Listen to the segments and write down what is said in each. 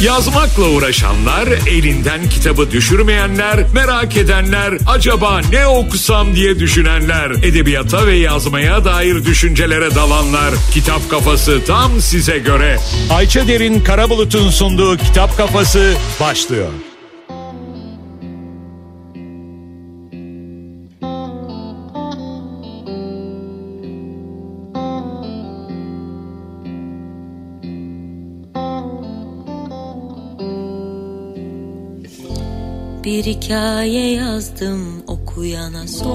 Yazmakla uğraşanlar, elinden kitabı düşürmeyenler, merak edenler, acaba ne okusam diye düşünenler, edebiyata ve yazmaya dair düşüncelere dalanlar. Kitap Kafası tam size göre. Ayça Derin Karabulut'un sunduğu Kitap Kafası başlıyor. Hikaye yazdım okuyana sor.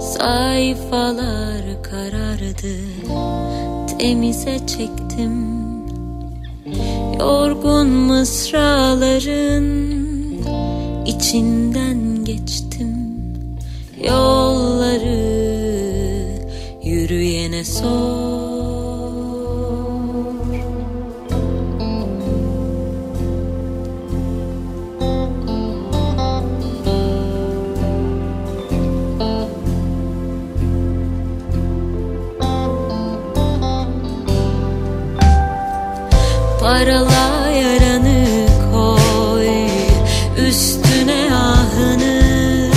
Sayfalar karardı temize çektim. Yorgun mısraların içinden geçtim. Yolları yürüyene sor Parala yaranı koy Üstüne ahını.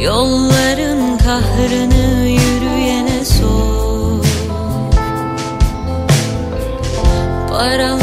Yolların kahrını yürüyene sor Parala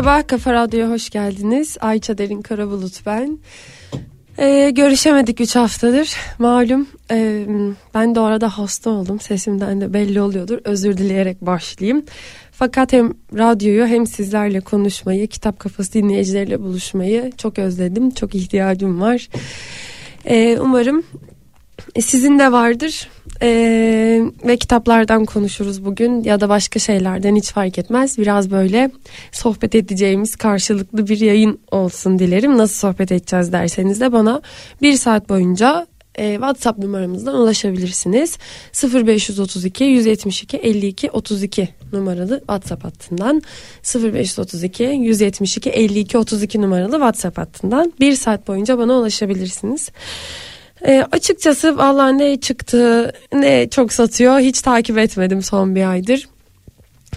merhaba, Kafa Radyo'ya hoş geldiniz. Ayça Derin Karabulut ben. Ee, görüşemedik 3 haftadır. Malum e, ben de orada hasta oldum. Sesimden de belli oluyordur. Özür dileyerek başlayayım. Fakat hem radyoyu hem sizlerle konuşmayı, kitap kafası dinleyicileriyle buluşmayı çok özledim. Çok ihtiyacım var. Ee, umarım sizin de vardır. Ee, ve kitaplardan konuşuruz bugün ya da başka şeylerden hiç fark etmez. Biraz böyle sohbet edeceğimiz karşılıklı bir yayın olsun dilerim. Nasıl sohbet edeceğiz derseniz de bana bir saat boyunca e, WhatsApp numaramızdan ulaşabilirsiniz. 0532 172 52 32 numaralı WhatsApp hattından 0532 172 52 32 numaralı WhatsApp hattından bir saat boyunca bana ulaşabilirsiniz. E, açıkçası valla ne çıktı ne çok satıyor hiç takip etmedim son bir aydır.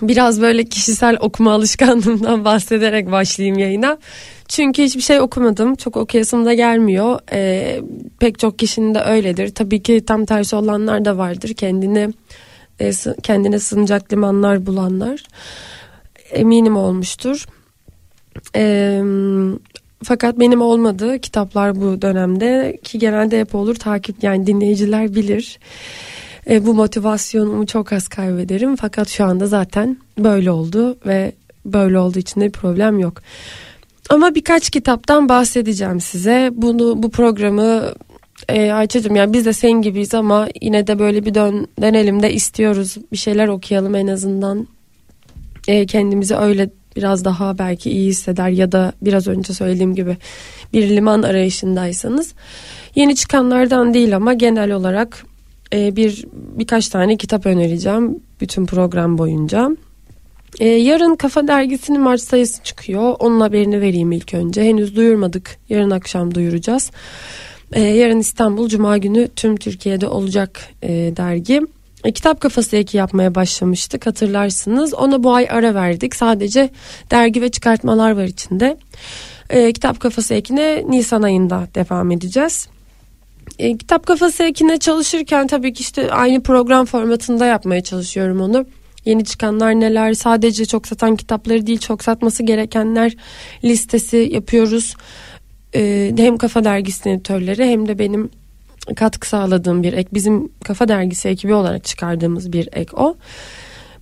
Biraz böyle kişisel okuma alışkanlığımdan bahsederek başlayayım yayına. Çünkü hiçbir şey okumadım. Çok okuyasım da gelmiyor. E, pek çok kişinin de öyledir. Tabii ki tam tersi olanlar da vardır. Kendine e, kendine sığınacak limanlar bulanlar. Eminim olmuştur. E, fakat benim olmadı kitaplar bu dönemde ki genelde hep olur takip yani dinleyiciler bilir. E, bu motivasyonumu çok az kaybederim fakat şu anda zaten böyle oldu ve böyle olduğu için de bir problem yok. Ama birkaç kitaptan bahsedeceğim size. Bunu bu programı e, Ayça'cığım yani biz de sen gibiyiz ama yine de böyle bir dön, denelim de istiyoruz. Bir şeyler okuyalım en azından. E, kendimizi öyle biraz daha belki iyi hisseder ya da biraz önce söylediğim gibi bir liman arayışındaysanız yeni çıkanlardan değil ama genel olarak e, bir birkaç tane kitap önereceğim bütün program boyunca. E, yarın Kafa Dergisi'nin Mart sayısı çıkıyor. Onun haberini vereyim ilk önce. Henüz duyurmadık. Yarın akşam duyuracağız. E, yarın İstanbul, Cuma günü tüm Türkiye'de olacak e, dergi. Kitap kafası eki yapmaya başlamıştık hatırlarsınız. Ona bu ay ara verdik. Sadece dergi ve çıkartmalar var içinde. E, kitap kafası ekine Nisan ayında devam edeceğiz. E, kitap kafası ekine çalışırken tabii ki işte aynı program formatında yapmaya çalışıyorum onu. Yeni çıkanlar neler sadece çok satan kitapları değil çok satması gerekenler listesi yapıyoruz. E, hem Kafa Dergisi'nin editörleri hem de benim katkı sağladığım bir ek. Bizim Kafa Dergisi ekibi olarak çıkardığımız bir ek o.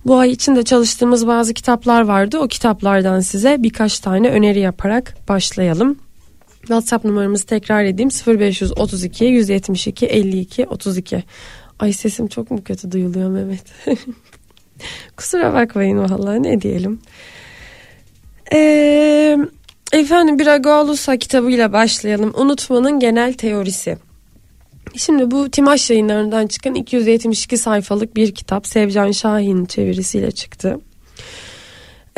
Bu ay içinde çalıştığımız bazı kitaplar vardı. O kitaplardan size birkaç tane öneri yaparak başlayalım. WhatsApp numaramızı tekrar edeyim 0532 172 52 32. Ay sesim çok mu kötü duyuluyor Mehmet? Kusura bakmayın vallahi ne diyelim. Ee, efendim bir Agalusa kitabıyla başlayalım. Unutmanın genel teorisi. Şimdi bu Timaş yayınlarından çıkan 272 sayfalık bir kitap Sevcan Şahin çevirisiyle çıktı.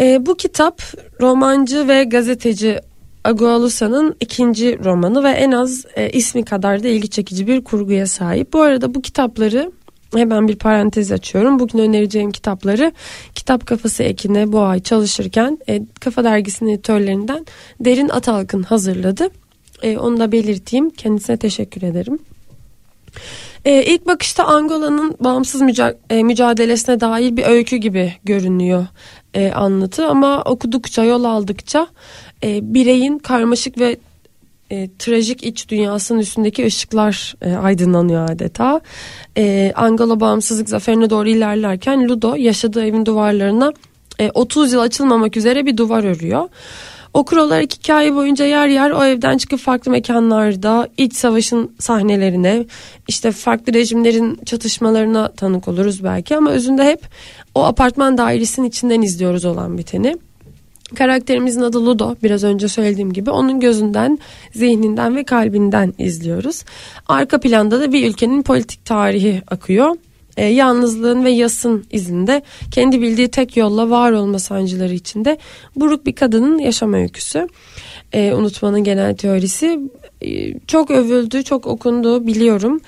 E, bu kitap romancı ve gazeteci Agualusa'nın ikinci romanı ve en az e, ismi kadar da ilgi çekici bir kurguya sahip. Bu arada bu kitapları hemen bir parantez açıyorum. Bugün önereceğim kitapları Kitap Kafası ekine bu ay çalışırken e, Kafa Dergisi'nin editörlerinden Derin Atalkın hazırladı. E, onu da belirteyim. Kendisine teşekkür ederim. E, ilk bakışta Angola'nın bağımsız müca- e, mücadelesine dair bir öykü gibi görünüyor e, anlatı ama okudukça yol aldıkça e, bireyin karmaşık ve e, trajik iç dünyasının üstündeki ışıklar e, aydınlanıyor adeta. E, Angola bağımsızlık zaferine doğru ilerlerken Ludo yaşadığı evin duvarlarına e, 30 yıl açılmamak üzere bir duvar örüyor. Okur olarak hikaye boyunca yer yer o evden çıkıp farklı mekanlarda iç savaşın sahnelerine işte farklı rejimlerin çatışmalarına tanık oluruz belki ama özünde hep o apartman dairesinin içinden izliyoruz olan biteni. Karakterimizin adı Ludo biraz önce söylediğim gibi onun gözünden, zihninden ve kalbinden izliyoruz. Arka planda da bir ülkenin politik tarihi akıyor e, yalnızlığın ve yasın izinde kendi bildiği tek yolla var olma sancıları içinde buruk bir kadının yaşam öyküsü. E, unutmanın genel teorisi e, çok övüldü, çok okundu biliyorum.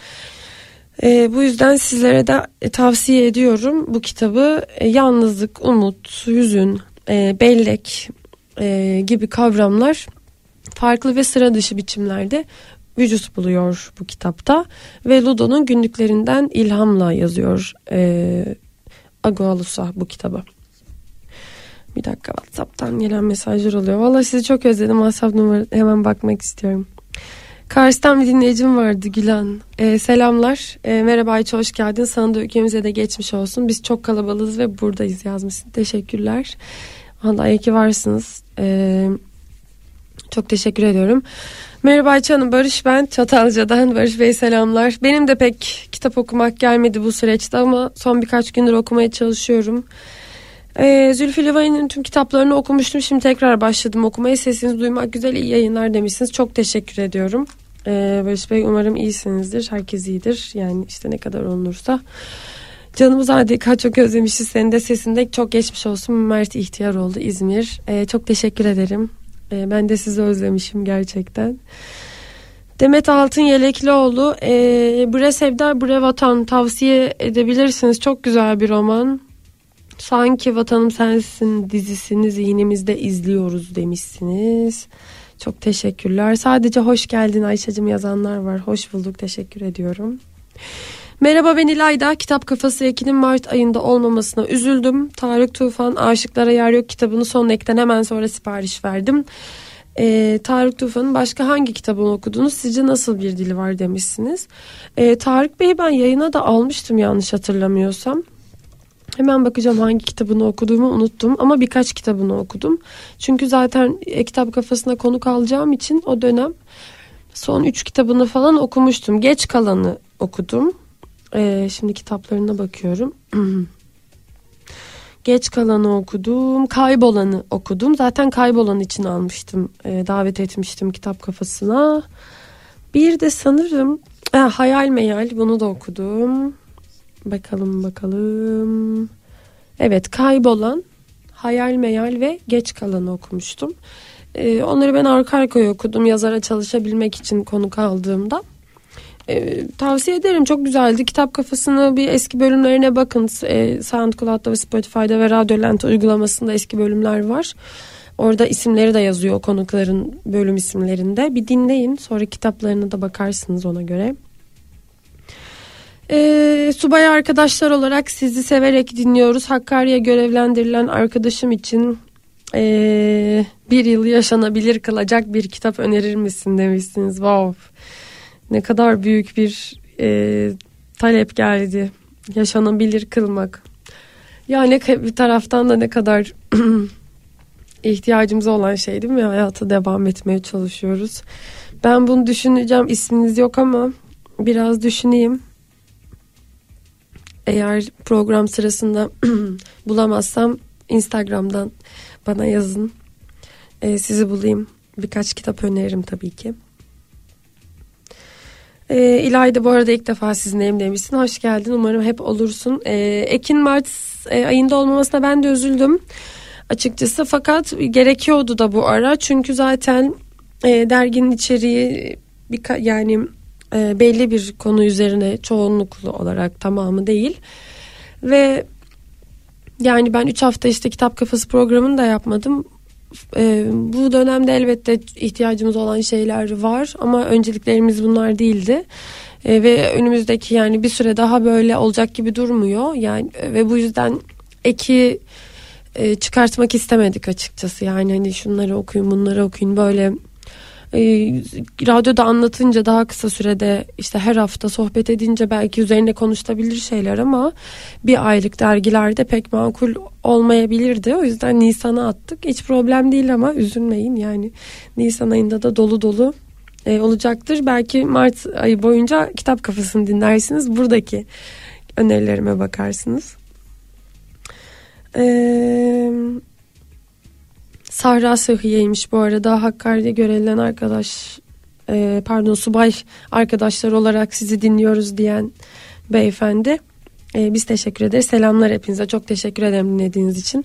E, bu yüzden sizlere de tavsiye ediyorum bu kitabı. E, yalnızlık, umut, hüzün, e, bellek e, gibi kavramlar farklı ve sıra dışı biçimlerde vücut buluyor bu kitapta ve Ludo'nun günlüklerinden ilhamla yazıyor e, Agualusa bu kitabı. Bir dakika WhatsApp'tan gelen mesajlar oluyor. Valla sizi çok özledim. WhatsApp numara hemen bakmak istiyorum. Kars'tan bir dinleyicim vardı Gülen. Ee, selamlar. Ee, merhaba Ayça hoş geldin. Sana da ülkemize de geçmiş olsun. Biz çok kalabalığız ve buradayız yazmışsın. Teşekkürler. Valla iyi ki varsınız. Ee, çok teşekkür ediyorum. Merhaba Ayça Hanım, Barış ben Çatalca'dan. Barış Bey selamlar. Benim de pek kitap okumak gelmedi bu süreçte ama son birkaç gündür okumaya çalışıyorum. Ee, Zülfü Livaneli'nin tüm kitaplarını okumuştum. Şimdi tekrar başladım okumaya. Sesinizi duymak güzel, iyi yayınlar demişsiniz. Çok teşekkür ediyorum. Ee, Barış Bey umarım iyisinizdir. Herkes iyidir. Yani işte ne kadar olunursa. Canımız adika çok özlemişiz. Senin de sesinde çok geçmiş olsun. Mert ihtiyar oldu İzmir. Ee, çok teşekkür ederim. Ee, ben de sizi özlemişim gerçekten. Demet Altın Yeleklioğlu e, Bre Sevda Bre Vatan tavsiye edebilirsiniz. Çok güzel bir roman. Sanki Vatanım Sensin dizisini zihnimizde izliyoruz demişsiniz. Çok teşekkürler. Sadece hoş geldin Ayşe'cim yazanlar var. Hoş bulduk teşekkür ediyorum. Merhaba ben İlayda. Kitap Kafası Ekin'in Mart ayında olmamasına üzüldüm. Tarık Tufan Aşıklara Yer Yok kitabını son ekten hemen sonra sipariş verdim. Ee, Tarık Tufan'ın başka hangi kitabını okudunuz? Sizce nasıl bir dili var demişsiniz. Ee, Tarık Bey'i ben yayına da almıştım yanlış hatırlamıyorsam. Hemen bakacağım hangi kitabını okuduğumu unuttum ama birkaç kitabını okudum. Çünkü zaten e, kitap kafasına konuk alacağım için o dönem son üç kitabını falan okumuştum. Geç kalanı okudum. Ee, şimdi kitaplarına bakıyorum. Geç kalanı okudum. Kaybolanı okudum. Zaten kaybolan için almıştım. e, davet etmiştim kitap kafasına. Bir de sanırım e, Hayal Meyal bunu da okudum. Bakalım bakalım. Evet kaybolan, hayal meyal ve geç kalanı okumuştum. Ee, onları ben arka arkaya okudum yazara çalışabilmek için konuk aldığımda. Ee, tavsiye ederim çok güzeldi. Kitap kafasını bir eski bölümlerine bakın. Ee, SoundCloud'da ve Spotify'da ve Radyolent uygulamasında eski bölümler var. Orada isimleri de yazıyor konukların bölüm isimlerinde. Bir dinleyin sonra kitaplarına da bakarsınız ona göre. Ee, subay arkadaşlar olarak sizi severek dinliyoruz. Hakkari'ye görevlendirilen arkadaşım için ee, bir yıl yaşanabilir kılacak bir kitap önerir misin demişsiniz. Wow. Ne kadar büyük bir ee, talep geldi. Yaşanabilir kılmak. Yani bir taraftan da ne kadar ihtiyacımız olan şey değil mi? Hayata devam etmeye çalışıyoruz. Ben bunu düşüneceğim. İsminiz yok ama biraz düşüneyim. Eğer program sırasında bulamazsam Instagram'dan bana yazın. Ee, sizi bulayım. Birkaç kitap öneririm tabii ki. Ee, İlayda bu arada ilk defa sizinleyim demişsin. Hoş geldin. Umarım hep olursun. Ee, Ekin Mart e, ayında olmamasına ben de üzüldüm. Açıkçası fakat gerekiyordu da bu ara. Çünkü zaten e, derginin içeriği bir yani e, belli bir konu üzerine çoğunluklu olarak tamamı değil. Ve yani ben 3 hafta işte kitap kafası programını da yapmadım. E, bu dönemde elbette ihtiyacımız olan şeyler var ama önceliklerimiz bunlar değildi. E, ve önümüzdeki yani bir süre daha böyle olacak gibi durmuyor. Yani ve bu yüzden eki e, çıkartmak istemedik açıkçası. Yani hani şunları okuyun, bunları okuyun böyle e, radyoda anlatınca daha kısa sürede işte her hafta sohbet edince belki üzerine konuşulabilir şeyler ama bir aylık dergilerde pek makul olmayabilirdi. O yüzden Nisan'a attık. Hiç problem değil ama üzülmeyin yani Nisan ayında da dolu dolu e, olacaktır. Belki Mart ayı boyunca kitap kafasını dinlersiniz. Buradaki önerilerime bakarsınız. Eee Sahra Sıhhiye'ymiş bu arada. Hakkari'de görevlenen arkadaş e, pardon subay arkadaşlar olarak sizi dinliyoruz diyen beyefendi. E, biz teşekkür ederiz. Selamlar hepinize. Çok teşekkür ederim dinlediğiniz için.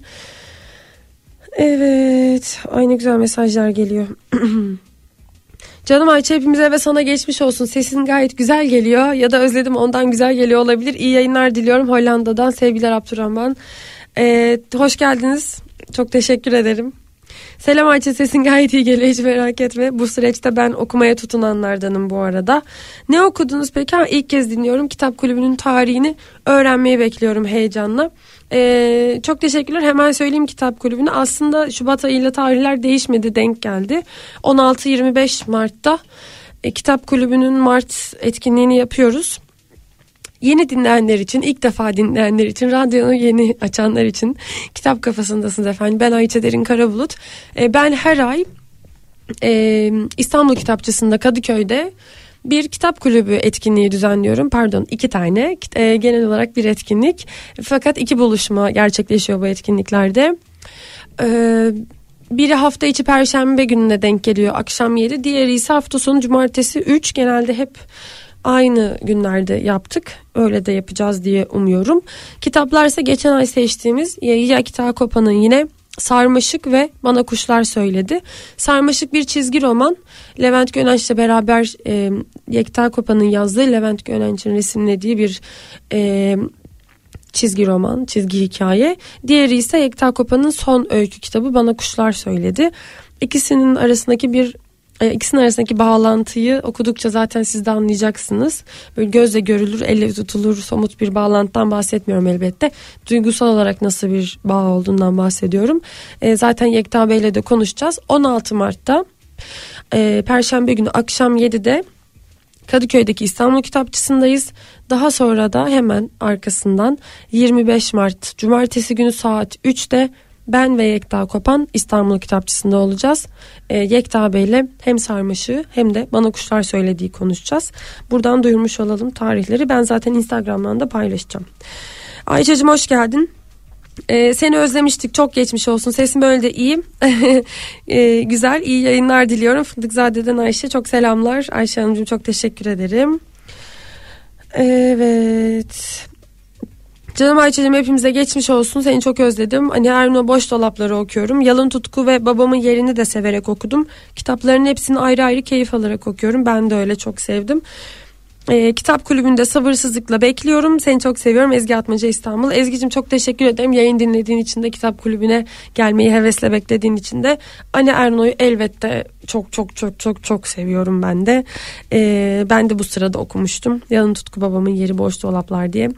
Evet. Aynı güzel mesajlar geliyor. Canım Ayça hepimize ve sana geçmiş olsun. Sesin gayet güzel geliyor. Ya da özledim ondan güzel geliyor olabilir. İyi yayınlar diliyorum Hollanda'dan. Sevgiler Abdurrahman. Ee, hoş geldiniz. Çok teşekkür ederim. Selam Ayça sesin gayet iyi geliyor hiç merak etme. Bu süreçte ben okumaya tutunanlardanım bu arada. Ne okudunuz peki? Ha, ilk kez dinliyorum. Kitap kulübünün tarihini öğrenmeyi bekliyorum heyecanla. Ee, çok teşekkürler. Hemen söyleyeyim kitap kulübünü. Aslında Şubat ayıyla tarihler değişmedi denk geldi. 16-25 Mart'ta e, kitap kulübünün Mart etkinliğini yapıyoruz. Yeni dinleyenler için, ilk defa dinleyenler için, radyonu yeni açanlar için kitap kafasındasınız efendim. Ben Ayça Derin Karabulut. E, ben her ay e, İstanbul Kitapçısı'nda Kadıköy'de bir kitap kulübü etkinliği düzenliyorum. Pardon iki tane e, genel olarak bir etkinlik. Fakat iki buluşma gerçekleşiyor bu etkinliklerde. E, biri hafta içi perşembe gününe denk geliyor akşam 7. Diğeri ise hafta sonu cumartesi 3. Genelde hep aynı günlerde yaptık. Öyle de yapacağız diye umuyorum. Kitaplar ise geçen ay seçtiğimiz Yekta Kopa'nın yine Sarmaşık ve Bana Kuşlar Söyledi. Sarmaşık bir çizgi roman. Levent Gönenç'le beraber e, Yekta Kopa'nın yazdığı Levent Gönenç'in resimlediği bir e, çizgi roman, çizgi hikaye. Diğeri ise Yekta Kopa'nın son öykü kitabı Bana Kuşlar Söyledi. İkisinin arasındaki bir e, ikisinin arasındaki bağlantıyı okudukça zaten siz de anlayacaksınız. Böyle gözle görülür, elle tutulur, somut bir bağlantıdan bahsetmiyorum elbette. Duygusal olarak nasıl bir bağ olduğundan bahsediyorum. E, zaten Yekta Bey'le de konuşacağız. 16 Mart'ta e, Perşembe günü akşam 7'de Kadıköy'deki İstanbul Kitapçısı'ndayız. Daha sonra da hemen arkasından 25 Mart Cumartesi günü saat 3'te ben ve Yekta Kopan İstanbul Kitapçısı'nda olacağız. E, Yekta Bey'le hem sarmaşı hem de bana kuşlar söylediği konuşacağız. Buradan duyurmuş olalım tarihleri. Ben zaten Instagram'dan da paylaşacağım. Ayça'cığım hoş geldin. Ee, seni özlemiştik çok geçmiş olsun sesim böyle de iyi ee, güzel iyi yayınlar diliyorum Fındıkzade'den Ayşe çok selamlar Ayşe Hanımcığım çok teşekkür ederim evet Canım Ayça'cığım hepimize geçmiş olsun. Seni çok özledim. Hani Erno Boş Dolapları okuyorum. Yalın Tutku ve Babamın Yerini de severek okudum. Kitapların hepsini ayrı ayrı keyif alarak okuyorum. Ben de öyle çok sevdim. E, kitap kulübünde sabırsızlıkla bekliyorum. Seni çok seviyorum. Ezgi Atmaca İstanbul. Ezgi'cim çok teşekkür ederim. Yayın dinlediğin için de kitap kulübüne gelmeyi hevesle beklediğin için de. Anne Erno'yu elbette çok çok çok çok çok seviyorum ben de. E, ben de bu sırada okumuştum. Yalın Tutku Babamın Yeri Boş Dolaplar diye.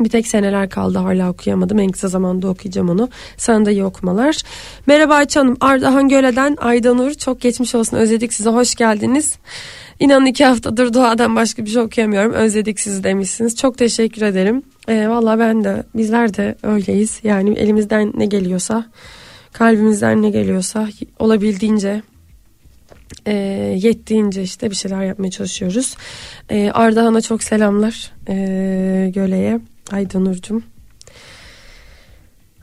Bir tek seneler kaldı hala okuyamadım. En kısa zamanda okuyacağım onu. Sana da iyi okumalar. Merhaba Ayça Hanım. Ardahan Göle'den Aydanur. Çok geçmiş olsun. Özledik size. Hoş geldiniz. İnanın iki haftadır duadan başka bir şey okuyamıyorum. Özledik sizi demişsiniz. Çok teşekkür ederim. Ee, Valla ben de bizler de öyleyiz. Yani elimizden ne geliyorsa kalbimizden ne geliyorsa olabildiğince e, yettiğince işte bir şeyler yapmaya çalışıyoruz. E, Ardahan'a çok selamlar e, Göle'ye. Aydanur'cum.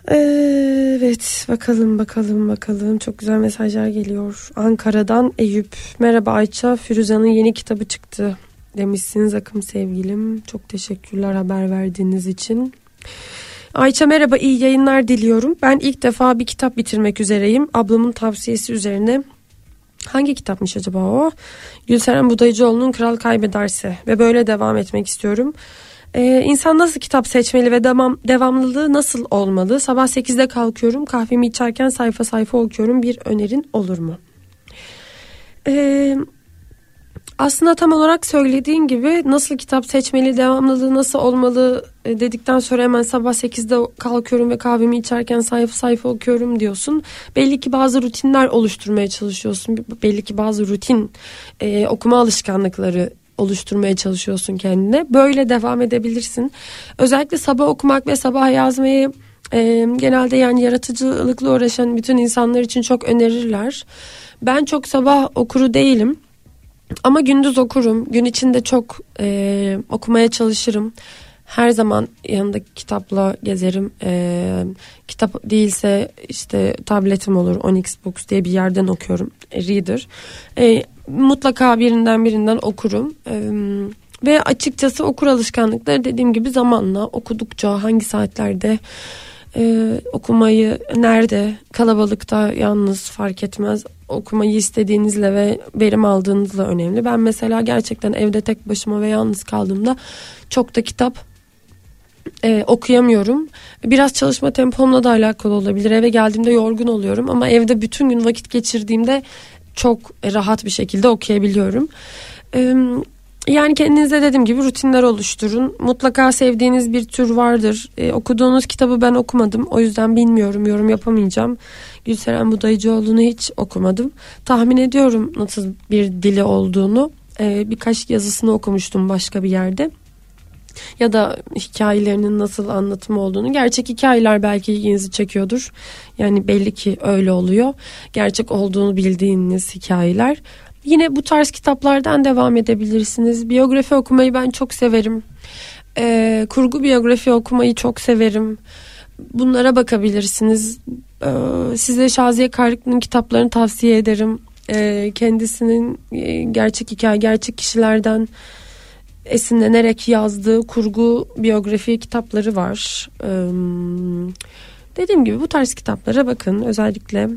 Evet bakalım bakalım bakalım çok güzel mesajlar geliyor. Ankara'dan Eyüp. Merhaba Ayça Firuza'nın yeni kitabı çıktı demişsiniz akım sevgilim. Çok teşekkürler haber verdiğiniz için. Ayça merhaba iyi yayınlar diliyorum. Ben ilk defa bir kitap bitirmek üzereyim. Ablamın tavsiyesi üzerine Hangi kitapmış acaba o? Gülseren Budayıcıoğlu'nun Kral Kaybederse ve böyle devam etmek istiyorum. Ee, insan nasıl kitap seçmeli ve devam, devamlılığı nasıl olmalı? Sabah 8'de kalkıyorum kahvemi içerken sayfa sayfa okuyorum bir önerin olur mu? Ee, aslında tam olarak söylediğin gibi nasıl kitap seçmeli, devamlılığı nasıl olmalı e, dedikten sonra hemen sabah 8'de kalkıyorum ve kahvemi içerken sayfa sayfa okuyorum diyorsun. Belli ki bazı rutinler oluşturmaya çalışıyorsun. Belli ki bazı rutin e, okuma alışkanlıkları oluşturmaya çalışıyorsun kendine. Böyle devam edebilirsin. Özellikle sabah okumak ve sabah yazmayı e, genelde yani yaratıcılıkla uğraşan bütün insanlar için çok önerirler. Ben çok sabah okuru değilim. Ama gündüz okurum. Gün içinde çok e, okumaya çalışırım. Her zaman yanında kitapla gezerim. E, kitap değilse işte tabletim olur. Onyx Books diye bir yerden okuyorum. E, reader. E, mutlaka birinden birinden okurum. E, ve açıkçası okur alışkanlıkları dediğim gibi zamanla okudukça hangi saatlerde e, okumayı nerede kalabalıkta yalnız fark etmez okumayı istediğinizle ve verim aldığınızla önemli. Ben mesela gerçekten evde tek başıma ve yalnız kaldığımda çok da kitap e, okuyamıyorum. Biraz çalışma tempomla da alakalı olabilir. Eve geldiğimde yorgun oluyorum ama evde bütün gün vakit geçirdiğimde çok rahat bir şekilde okuyabiliyorum. E, yani kendinize dediğim gibi rutinler oluşturun. Mutlaka sevdiğiniz bir tür vardır. E, okuduğunuz kitabı ben okumadım. O yüzden bilmiyorum, yorum yapamayacağım. Gülseren Budayıcıoğlu'nu hiç okumadım. Tahmin ediyorum nasıl bir dili olduğunu. E, birkaç yazısını okumuştum başka bir yerde. Ya da hikayelerinin nasıl anlatımı olduğunu. Gerçek hikayeler belki ilginizi çekiyordur. Yani belli ki öyle oluyor. Gerçek olduğunu bildiğiniz hikayeler. Yine bu tarz kitaplardan devam edebilirsiniz. Biyografi okumayı ben çok severim. Ee, kurgu biyografi okumayı çok severim. Bunlara bakabilirsiniz. Ee, size Şaziye Karlıklı'nın kitaplarını tavsiye ederim. Ee, kendisinin e, gerçek hikaye, gerçek kişilerden esinlenerek yazdığı kurgu biyografi kitapları var. Ee, dediğim gibi bu tarz kitaplara bakın. Özellikle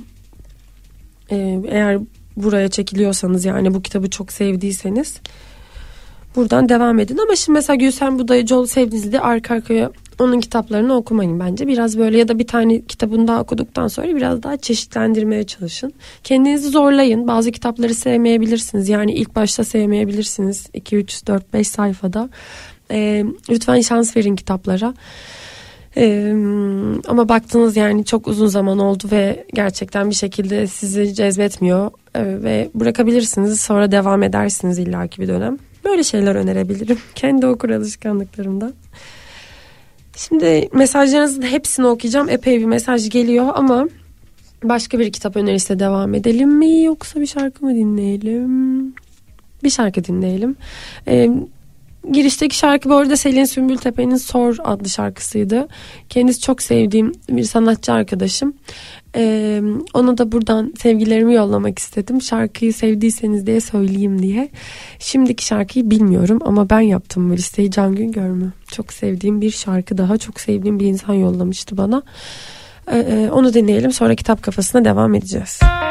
e, eğer buraya çekiliyorsanız yani bu kitabı çok sevdiyseniz buradan devam edin. Ama şimdi mesela Gülsen Budayıcıoğlu sevdiğinizde arka arkaya onun kitaplarını okumayın bence. Biraz böyle ya da bir tane kitabını daha okuduktan sonra biraz daha çeşitlendirmeye çalışın. Kendinizi zorlayın. Bazı kitapları sevmeyebilirsiniz. Yani ilk başta sevmeyebilirsiniz. 2, 3, 4, 5 sayfada. Ee, lütfen şans verin kitaplara. Ee, ama baktınız yani çok uzun zaman oldu ve gerçekten bir şekilde sizi cezbetmiyor ee, ve bırakabilirsiniz sonra devam edersiniz illaki bir dönem. Böyle şeyler önerebilirim kendi okur alışkanlıklarımdan. Şimdi mesajlarınızın hepsini okuyacağım. Epey bir mesaj geliyor ama başka bir kitap önerisiyle devam edelim mi yoksa bir şarkı mı dinleyelim? Bir şarkı dinleyelim. Ee, girişteki şarkı bu arada Selin Sümbül Tepe'nin Sor adlı şarkısıydı. Kendisi çok sevdiğim bir sanatçı arkadaşım. Ee, ona da buradan sevgilerimi yollamak istedim. Şarkıyı sevdiyseniz diye söyleyeyim diye. Şimdiki şarkıyı bilmiyorum ama ben yaptım bu listeyi Can Güngör mü? Çok sevdiğim bir şarkı daha. Çok sevdiğim bir insan yollamıştı bana. Ee, onu dinleyelim sonra kitap kafasına devam edeceğiz. Bir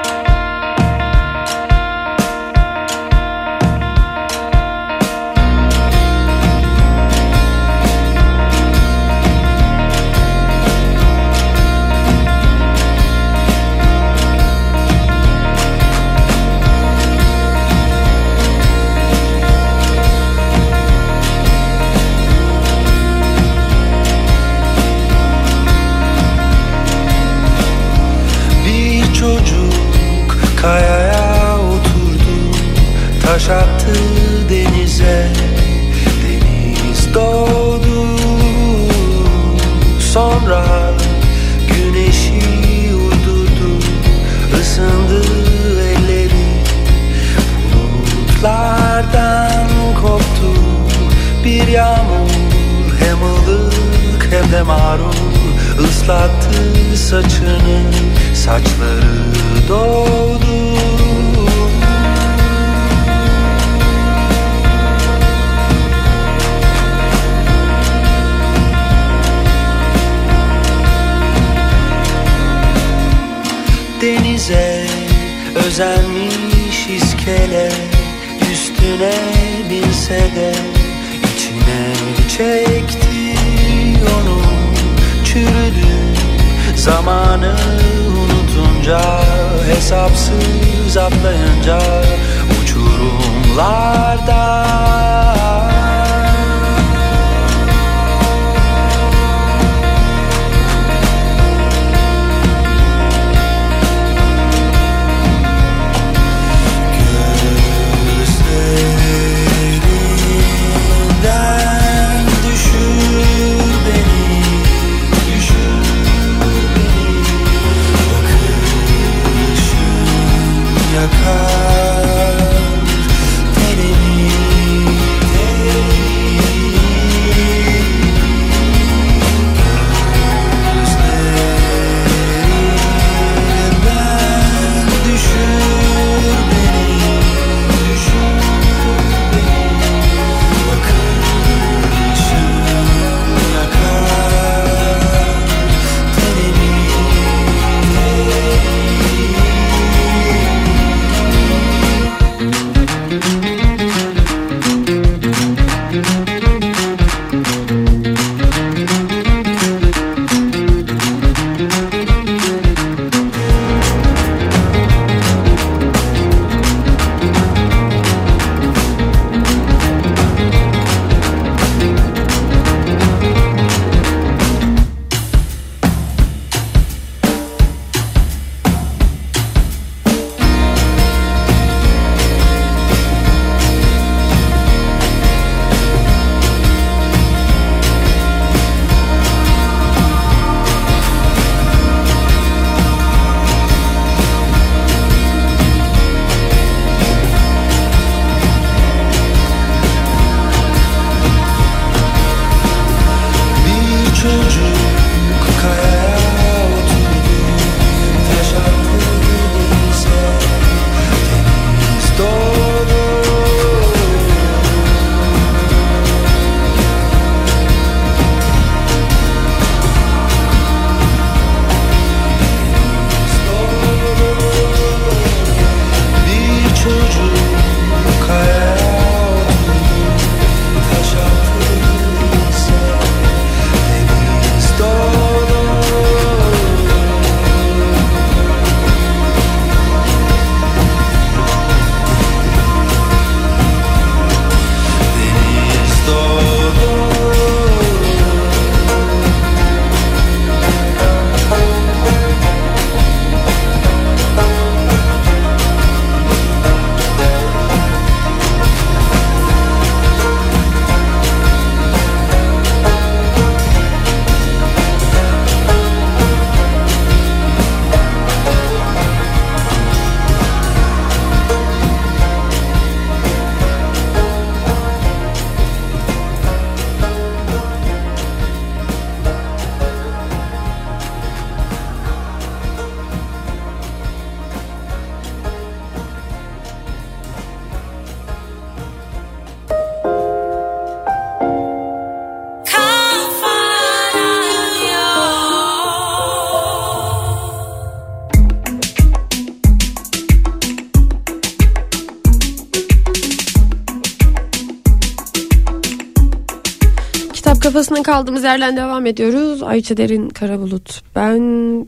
kafasına kaldığımız yerden devam ediyoruz. Ayça Derin Karabulut. Ben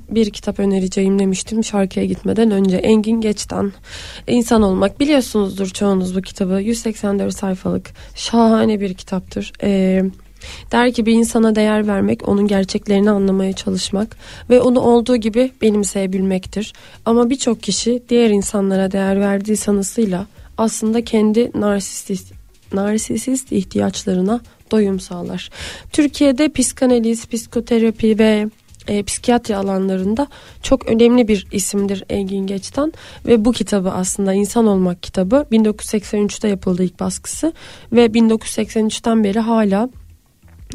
bir kitap önereceğim demiştim şarkıya gitmeden önce. Engin Geç'ten İnsan Olmak. Biliyorsunuzdur çoğunuz bu kitabı. 184 sayfalık şahane bir kitaptır. Ee, der ki bir insana değer vermek, onun gerçeklerini anlamaya çalışmak ve onu olduğu gibi benimseyebilmektir. Ama birçok kişi diğer insanlara değer verdiği sanısıyla aslında kendi narsist, narsisist ihtiyaçlarına doyum sağlar. Türkiye'de psikanaliz, psikoterapi ve e, psikiyatri alanlarında çok önemli bir isimdir Engin Geçtan ve bu kitabı aslında İnsan Olmak kitabı 1983'te yapıldı ilk baskısı ve 1983'ten beri hala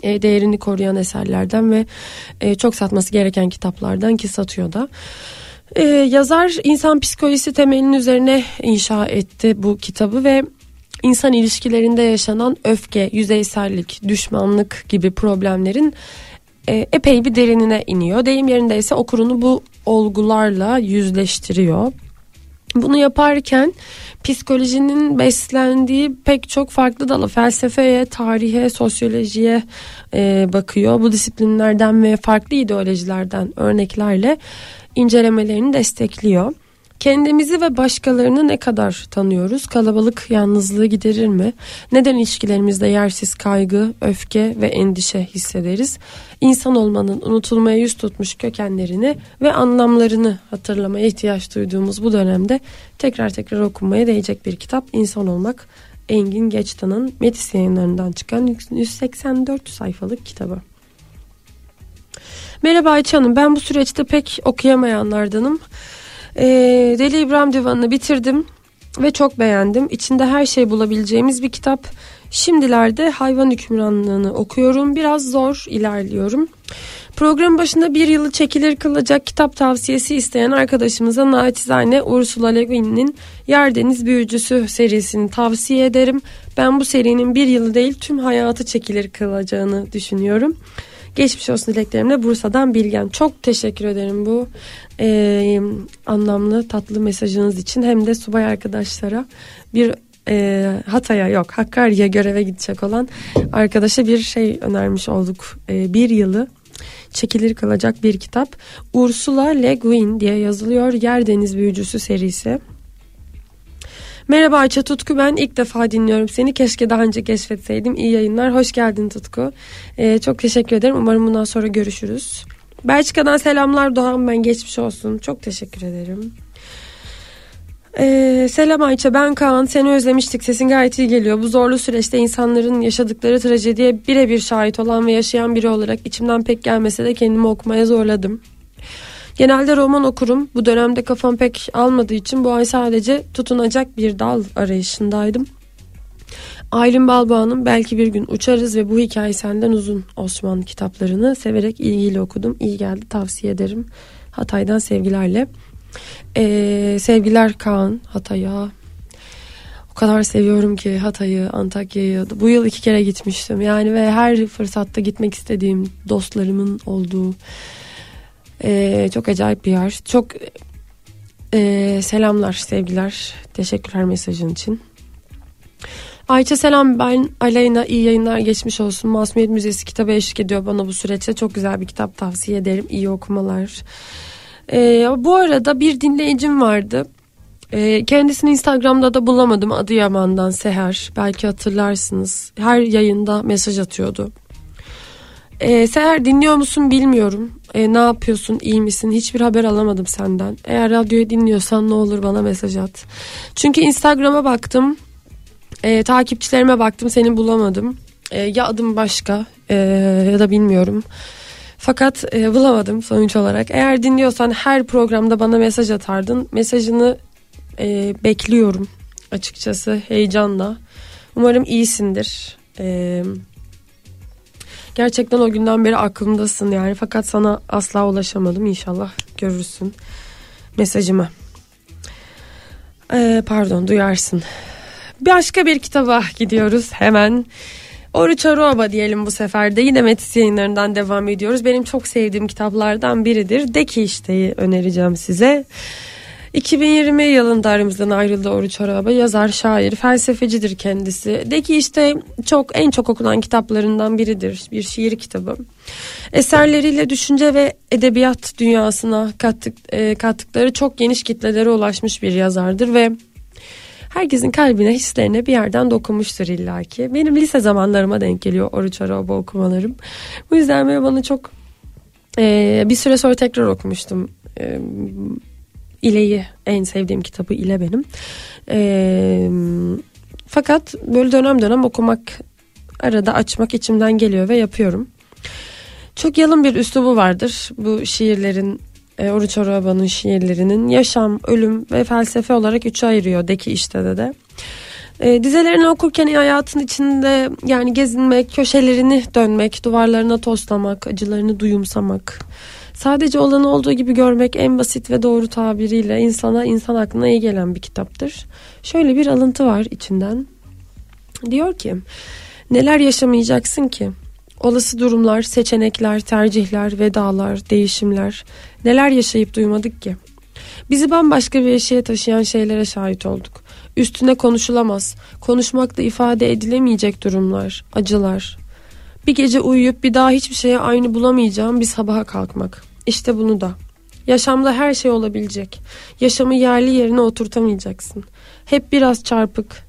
e, değerini koruyan eserlerden ve e, çok satması gereken kitaplardan ki satıyor da. E, yazar insan psikolojisi temelinin üzerine inşa etti bu kitabı ve insan ilişkilerinde yaşanan öfke, yüzeysellik, düşmanlık gibi problemlerin e, epey bir derinine iniyor. Deyim yerindeyse okurunu bu olgularla yüzleştiriyor. Bunu yaparken psikolojinin beslendiği pek çok farklı dalı felsefeye, tarihe, sosyolojiye e, bakıyor. Bu disiplinlerden ve farklı ideolojilerden örneklerle incelemelerini destekliyor. Kendimizi ve başkalarını ne kadar tanıyoruz? Kalabalık yalnızlığı giderir mi? Neden ilişkilerimizde yersiz kaygı, öfke ve endişe hissederiz? İnsan olmanın unutulmaya yüz tutmuş kökenlerini ve anlamlarını hatırlamaya ihtiyaç duyduğumuz bu dönemde tekrar tekrar okunmaya değecek bir kitap İnsan Olmak Engin Geçtan'ın Metis yayınlarından çıkan 184 sayfalık kitabı. Merhaba Ayça Hanım ben bu süreçte pek okuyamayanlardanım. Ee, Deli İbrahim Divanı'nı bitirdim ve çok beğendim. İçinde her şey bulabileceğimiz bir kitap. Şimdilerde hayvan hükümranlığını okuyorum. Biraz zor ilerliyorum. Program başında bir yılı çekilir kılacak kitap tavsiyesi isteyen arkadaşımıza naçizane Ursula Le Guin'in Yerdeniz Büyücüsü serisini tavsiye ederim. Ben bu serinin bir yılı değil tüm hayatı çekilir kılacağını düşünüyorum. Geçmiş olsun dileklerimle Bursa'dan Bilgen. Çok teşekkür ederim bu e, anlamlı tatlı mesajınız için. Hem de subay arkadaşlara bir e, Hatay'a yok Hakkari'ye göreve gidecek olan arkadaşa bir şey önermiş olduk. E, bir yılı çekilir kalacak bir kitap. Ursula Le Guin diye yazılıyor. Yer Deniz Büyücüsü serisi. Merhaba Ayça Tutku ben ilk defa dinliyorum seni. Keşke daha önce keşfetseydim. İyi yayınlar. Hoş geldin Tutku. Ee, çok teşekkür ederim. Umarım bundan sonra görüşürüz. Belçika'dan selamlar Doğan ben. Geçmiş olsun. Çok teşekkür ederim. Ee, selam Ayça ben Kaan. Seni özlemiştik. Sesin gayet iyi geliyor. Bu zorlu süreçte insanların yaşadıkları trajediye birebir şahit olan ve yaşayan biri olarak içimden pek gelmese de kendimi okumaya zorladım Genelde roman okurum. Bu dönemde kafam pek almadığı için bu ay sadece tutunacak bir dal arayışındaydım. Aylin Balboğa'nın Belki Bir Gün Uçarız ve Bu Hikaye Senden Uzun Osman kitaplarını severek ilgiyle okudum. İyi geldi tavsiye ederim. Hatay'dan sevgilerle. Ee, sevgiler Kaan Hatay'a. O kadar seviyorum ki Hatay'ı, Antakya'yı. Bu yıl iki kere gitmiştim. Yani ve her fırsatta gitmek istediğim dostlarımın olduğu ee, çok acayip bir yer. Çok e, selamlar, sevgiler. Teşekkürler mesajın için. Ayça selam ben Aleyna iyi yayınlar geçmiş olsun. Masumiyet Müzesi kitabı eşlik ediyor bana bu süreçte. Çok güzel bir kitap tavsiye ederim. İyi okumalar. Ee, bu arada bir dinleyicim vardı. Ee, kendisini Instagram'da da bulamadım. Adıyaman'dan Seher. Belki hatırlarsınız. Her yayında mesaj atıyordu. Ee, Seher dinliyor musun bilmiyorum. Ee, ne yapıyorsun iyi misin hiçbir haber alamadım senden. Eğer radyoyu dinliyorsan ne olur bana mesaj at. Çünkü Instagram'a baktım. E, takipçilerime baktım seni bulamadım. E, ya adım başka e, ya da bilmiyorum. Fakat e, bulamadım sonuç olarak. Eğer dinliyorsan her programda bana mesaj atardın. Mesajını e, bekliyorum açıkçası heyecanla. Umarım iyisindir. Eee Gerçekten o günden beri aklımdasın yani. Fakat sana asla ulaşamadım. İnşallah görürsün mesajımı. Ee, pardon duyarsın. Başka bir kitaba gidiyoruz hemen. Oruç Aruaba diyelim bu sefer de yine Metis yayınlarından devam ediyoruz. Benim çok sevdiğim kitaplardan biridir. De ki işteyi önereceğim size. 2020 yılında aramızdan ayrıldı Oruç Araba. Yazar, şair, felsefecidir kendisi. De ki işte çok en çok okunan kitaplarından biridir. Bir şiir kitabı. Eserleriyle düşünce ve edebiyat dünyasına kattık, e, kattıkları çok geniş kitlelere ulaşmış bir yazardır ve herkesin kalbine, hislerine bir yerden dokunmuştur illaki. Benim lise zamanlarıma denk geliyor Oruç Araba okumalarım. Bu yüzden böyle bana çok e, bir süre sonra tekrar okumuştum. E, İle'yi en sevdiğim kitabı İle benim. E, fakat böyle dönem dönem okumak arada açmak içimden geliyor ve yapıyorum. Çok yalın bir üslubu vardır bu şiirlerin e, Oruç Araba'nın şiirlerinin yaşam, ölüm ve felsefe olarak üçe ayırıyor Deki işte de de. E, dizelerini okurken hayatın içinde yani gezinmek, köşelerini dönmek, duvarlarına toslamak, acılarını duyumsamak. Sadece olanı olduğu gibi görmek en basit ve doğru tabiriyle insana, insan aklına iyi gelen bir kitaptır. Şöyle bir alıntı var içinden. Diyor ki, neler yaşamayacaksın ki? Olası durumlar, seçenekler, tercihler, vedalar, değişimler. Neler yaşayıp duymadık ki? Bizi bambaşka bir eşiğe taşıyan şeylere şahit olduk. Üstüne konuşulamaz, konuşmakla ifade edilemeyecek durumlar, acılar. Bir gece uyuyup bir daha hiçbir şeye aynı bulamayacağım bir sabaha kalkmak. İşte bunu da. Yaşamda her şey olabilecek. Yaşamı yerli yerine oturtamayacaksın. Hep biraz çarpık,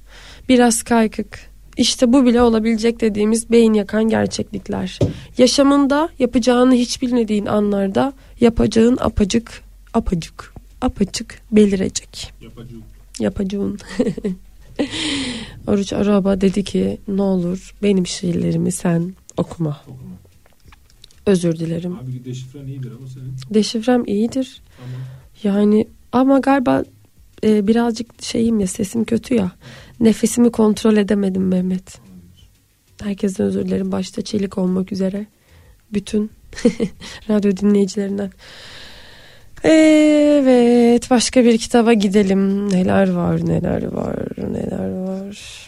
biraz kaykık. İşte bu bile olabilecek dediğimiz beyin yakan gerçeklikler. Yaşamında yapacağını hiç bilmediğin anlarda yapacağın apacık, apacık, apacık belirecek. Yapacağın. Oruç Araba dedi ki ne olur benim şiirlerimi sen okuma. Özür dilerim. Abi deşifren iyidir ama senin. Deşifrem iyidir. Tamam. Yani ama galiba e, birazcık şeyim ya sesim kötü ya. Nefesimi kontrol edemedim Mehmet. Herkesten özür dilerim başta çelik olmak üzere. Bütün radyo dinleyicilerinden. Evet başka bir kitaba gidelim. Neler var neler var neler var.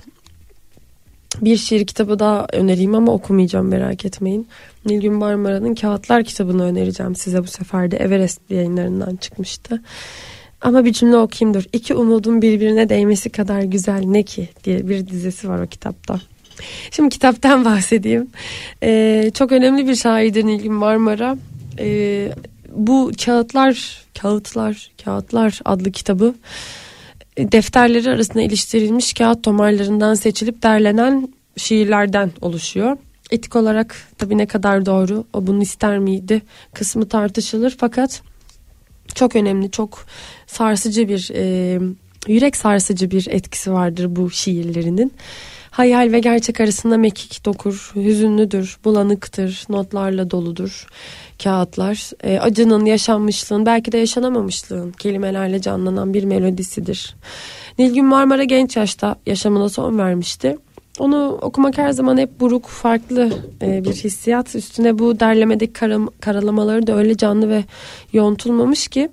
Bir şiir kitabı daha önereyim ama okumayacağım merak etmeyin. Nilgün Marmara'nın Kağıtlar kitabını önereceğim size bu sefer de Everest yayınlarından çıkmıştı. Ama bir cümle okuyayım dur. İki umudun birbirine değmesi kadar güzel ne ki diye bir dizesi var o kitapta. Şimdi kitaptan bahsedeyim. Ee, çok önemli bir şairdir Nilgün Marmara. Ee, bu kağıtlar, kağıtlar, kağıtlar adlı kitabı defterleri arasında iliştirilmiş kağıt tomarlarından seçilip derlenen şiirlerden oluşuyor. Etik olarak tabii ne kadar doğru o bunu ister miydi kısmı tartışılır fakat çok önemli çok sarsıcı bir e, yürek sarsıcı bir etkisi vardır bu şiirlerinin. Hayal ve gerçek arasında mekik dokur, hüzünlüdür, bulanıktır, notlarla doludur kağıtlar. E, acının, yaşanmışlığın, belki de yaşanamamışlığın kelimelerle canlanan bir melodisidir. Nilgün Marmara genç yaşta yaşamına son vermişti. Onu okumak her zaman hep buruk, farklı e, bir hissiyat. Üstüne bu derlemedeki karam- karalamaları da öyle canlı ve yontulmamış ki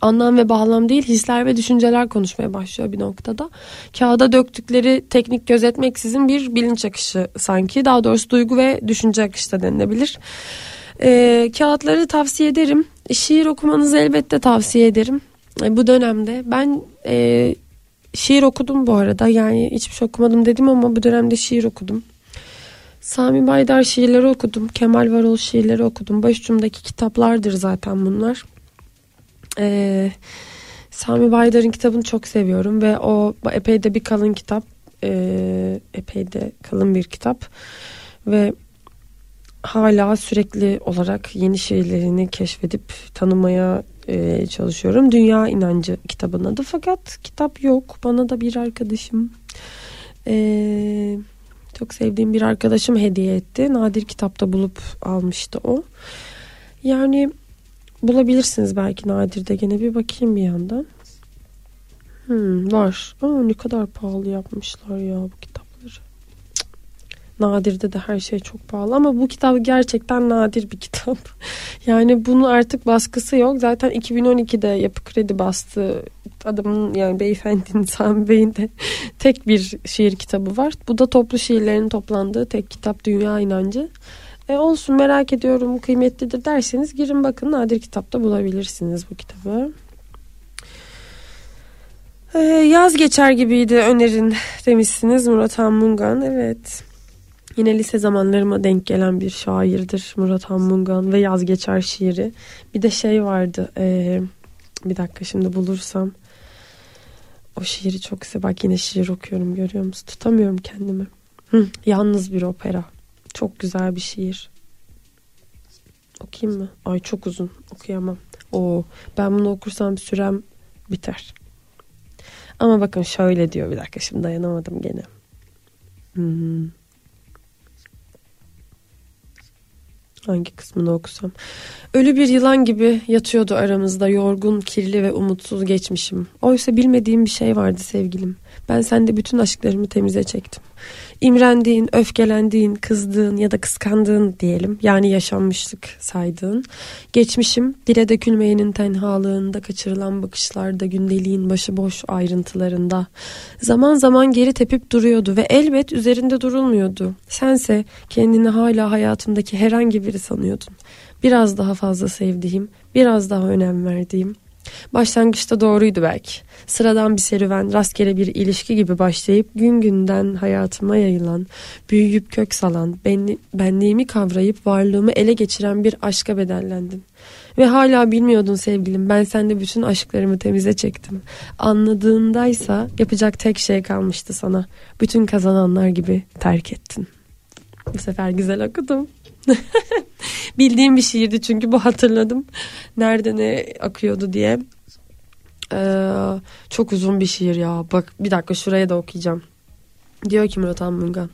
anlam ve bağlam değil hisler ve düşünceler konuşmaya başlıyor bir noktada. Kağıda döktükleri teknik gözetmeksizin bir bilinç akışı sanki. Daha doğrusu duygu ve düşünce akışı da denilebilir. E, kağıtları tavsiye ederim. Şiir okumanızı elbette tavsiye ederim. E, bu dönemde ben e, şiir okudum bu arada. Yani hiçbir şey okumadım dedim ama bu dönemde şiir okudum. Sami Baydar şiirleri okudum. Kemal Varol şiirleri okudum. Başucumdaki kitaplardır zaten bunlar. Ee, Sami Baydar'ın kitabını çok seviyorum ve o epey de bir kalın kitap. Ee, epey de kalın bir kitap. Ve hala sürekli olarak yeni şiirlerini keşfedip tanımaya e, çalışıyorum. Dünya İnancı kitabının adı fakat kitap yok. Bana da bir arkadaşım e, çok sevdiğim bir arkadaşım hediye etti. Nadir kitapta bulup almıştı o. Yani bulabilirsiniz belki Nadir'de gene bir bakayım bir yandan. Hmm, var. Aa, ne kadar pahalı yapmışlar ya bu kitapları. Nadir'de de her şey çok pahalı ama bu kitap gerçekten nadir bir kitap. Yani bunun artık baskısı yok. Zaten 2012'de Yapı Kredi bastı. Adamın yani beyefendinin Sami Bey'in de tek bir şiir kitabı var. Bu da toplu şiirlerin toplandığı tek kitap Dünya İnancı. E olsun merak ediyorum kıymetlidir derseniz girin bakın nadir kitapta bulabilirsiniz bu kitabı. Ee, yaz geçer gibiydi önerin demişsiniz Murat Anmungan. Evet. Yine lise zamanlarıma denk gelen bir şairdir Murat Anmungan ve yaz geçer şiiri. Bir de şey vardı. ee, bir dakika şimdi bulursam. O şiiri çok güzel. Bak yine şiir okuyorum görüyor musun? Tutamıyorum kendimi. Hı, yalnız bir opera. Çok güzel bir şiir. Okuyayım mı? Ay çok uzun. Okuyamam. Oo, ben bunu okursam sürem biter. Ama bakın şöyle diyor bir dakika şimdi dayanamadım gene. Hmm. Hangi kısmını okusam? Ölü bir yılan gibi yatıyordu aramızda yorgun, kirli ve umutsuz geçmişim. Oysa bilmediğim bir şey vardı sevgilim. Ben sende bütün aşklarımı temize çektim. İmrendiğin, öfkelendiğin, kızdığın ya da kıskandığın diyelim. Yani yaşanmışlık saydığın. Geçmişim dile dökülmeyenin tenhalığında, kaçırılan bakışlarda, gündeliğin başıboş ayrıntılarında. Zaman zaman geri tepip duruyordu ve elbet üzerinde durulmuyordu. Sense kendini hala hayatımdaki herhangi biri sanıyordun. Biraz daha fazla sevdiğim, biraz daha önem verdiğim. Başlangıçta doğruydu belki. Sıradan bir serüven, rastgele bir ilişki gibi başlayıp gün günden hayatıma yayılan, büyüyüp kök salan, benli, benliğimi kavrayıp varlığımı ele geçiren bir aşka bedellendim. Ve hala bilmiyordun sevgilim ben sende bütün aşklarımı temize çektim. Anladığındaysa yapacak tek şey kalmıştı sana. Bütün kazananlar gibi terk ettin. Bu sefer güzel okudum. Bildiğim bir şiirdi çünkü bu hatırladım. Nerede ne akıyordu diye. Ee, çok uzun bir şiir ya. Bak bir dakika şuraya da okuyacağım. Diyor ki Murat Anmungan.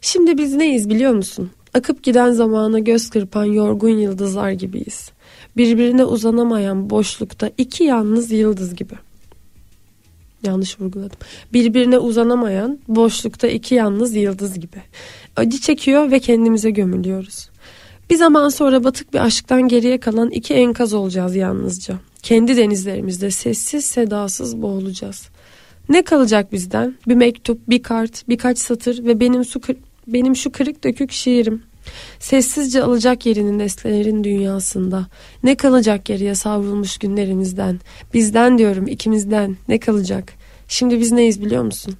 Şimdi biz neyiz biliyor musun? Akıp giden zamana göz kırpan yorgun yıldızlar gibiyiz. Birbirine uzanamayan boşlukta iki yalnız yıldız gibi. Yanlış vurguladım. Birbirine uzanamayan boşlukta iki yalnız yıldız gibi. Acı çekiyor ve kendimize gömülüyoruz. Bir zaman sonra batık bir aşktan geriye kalan iki enkaz olacağız yalnızca. Kendi denizlerimizde sessiz sedasız boğulacağız. Ne kalacak bizden? Bir mektup, bir kart, birkaç satır ve benim su benim şu kırık dökük şiirim. Sessizce alacak yerini nesnelerin dünyasında. Ne kalacak geriye savrulmuş günlerimizden? Bizden diyorum ikimizden. Ne kalacak? Şimdi biz neyiz biliyor musun?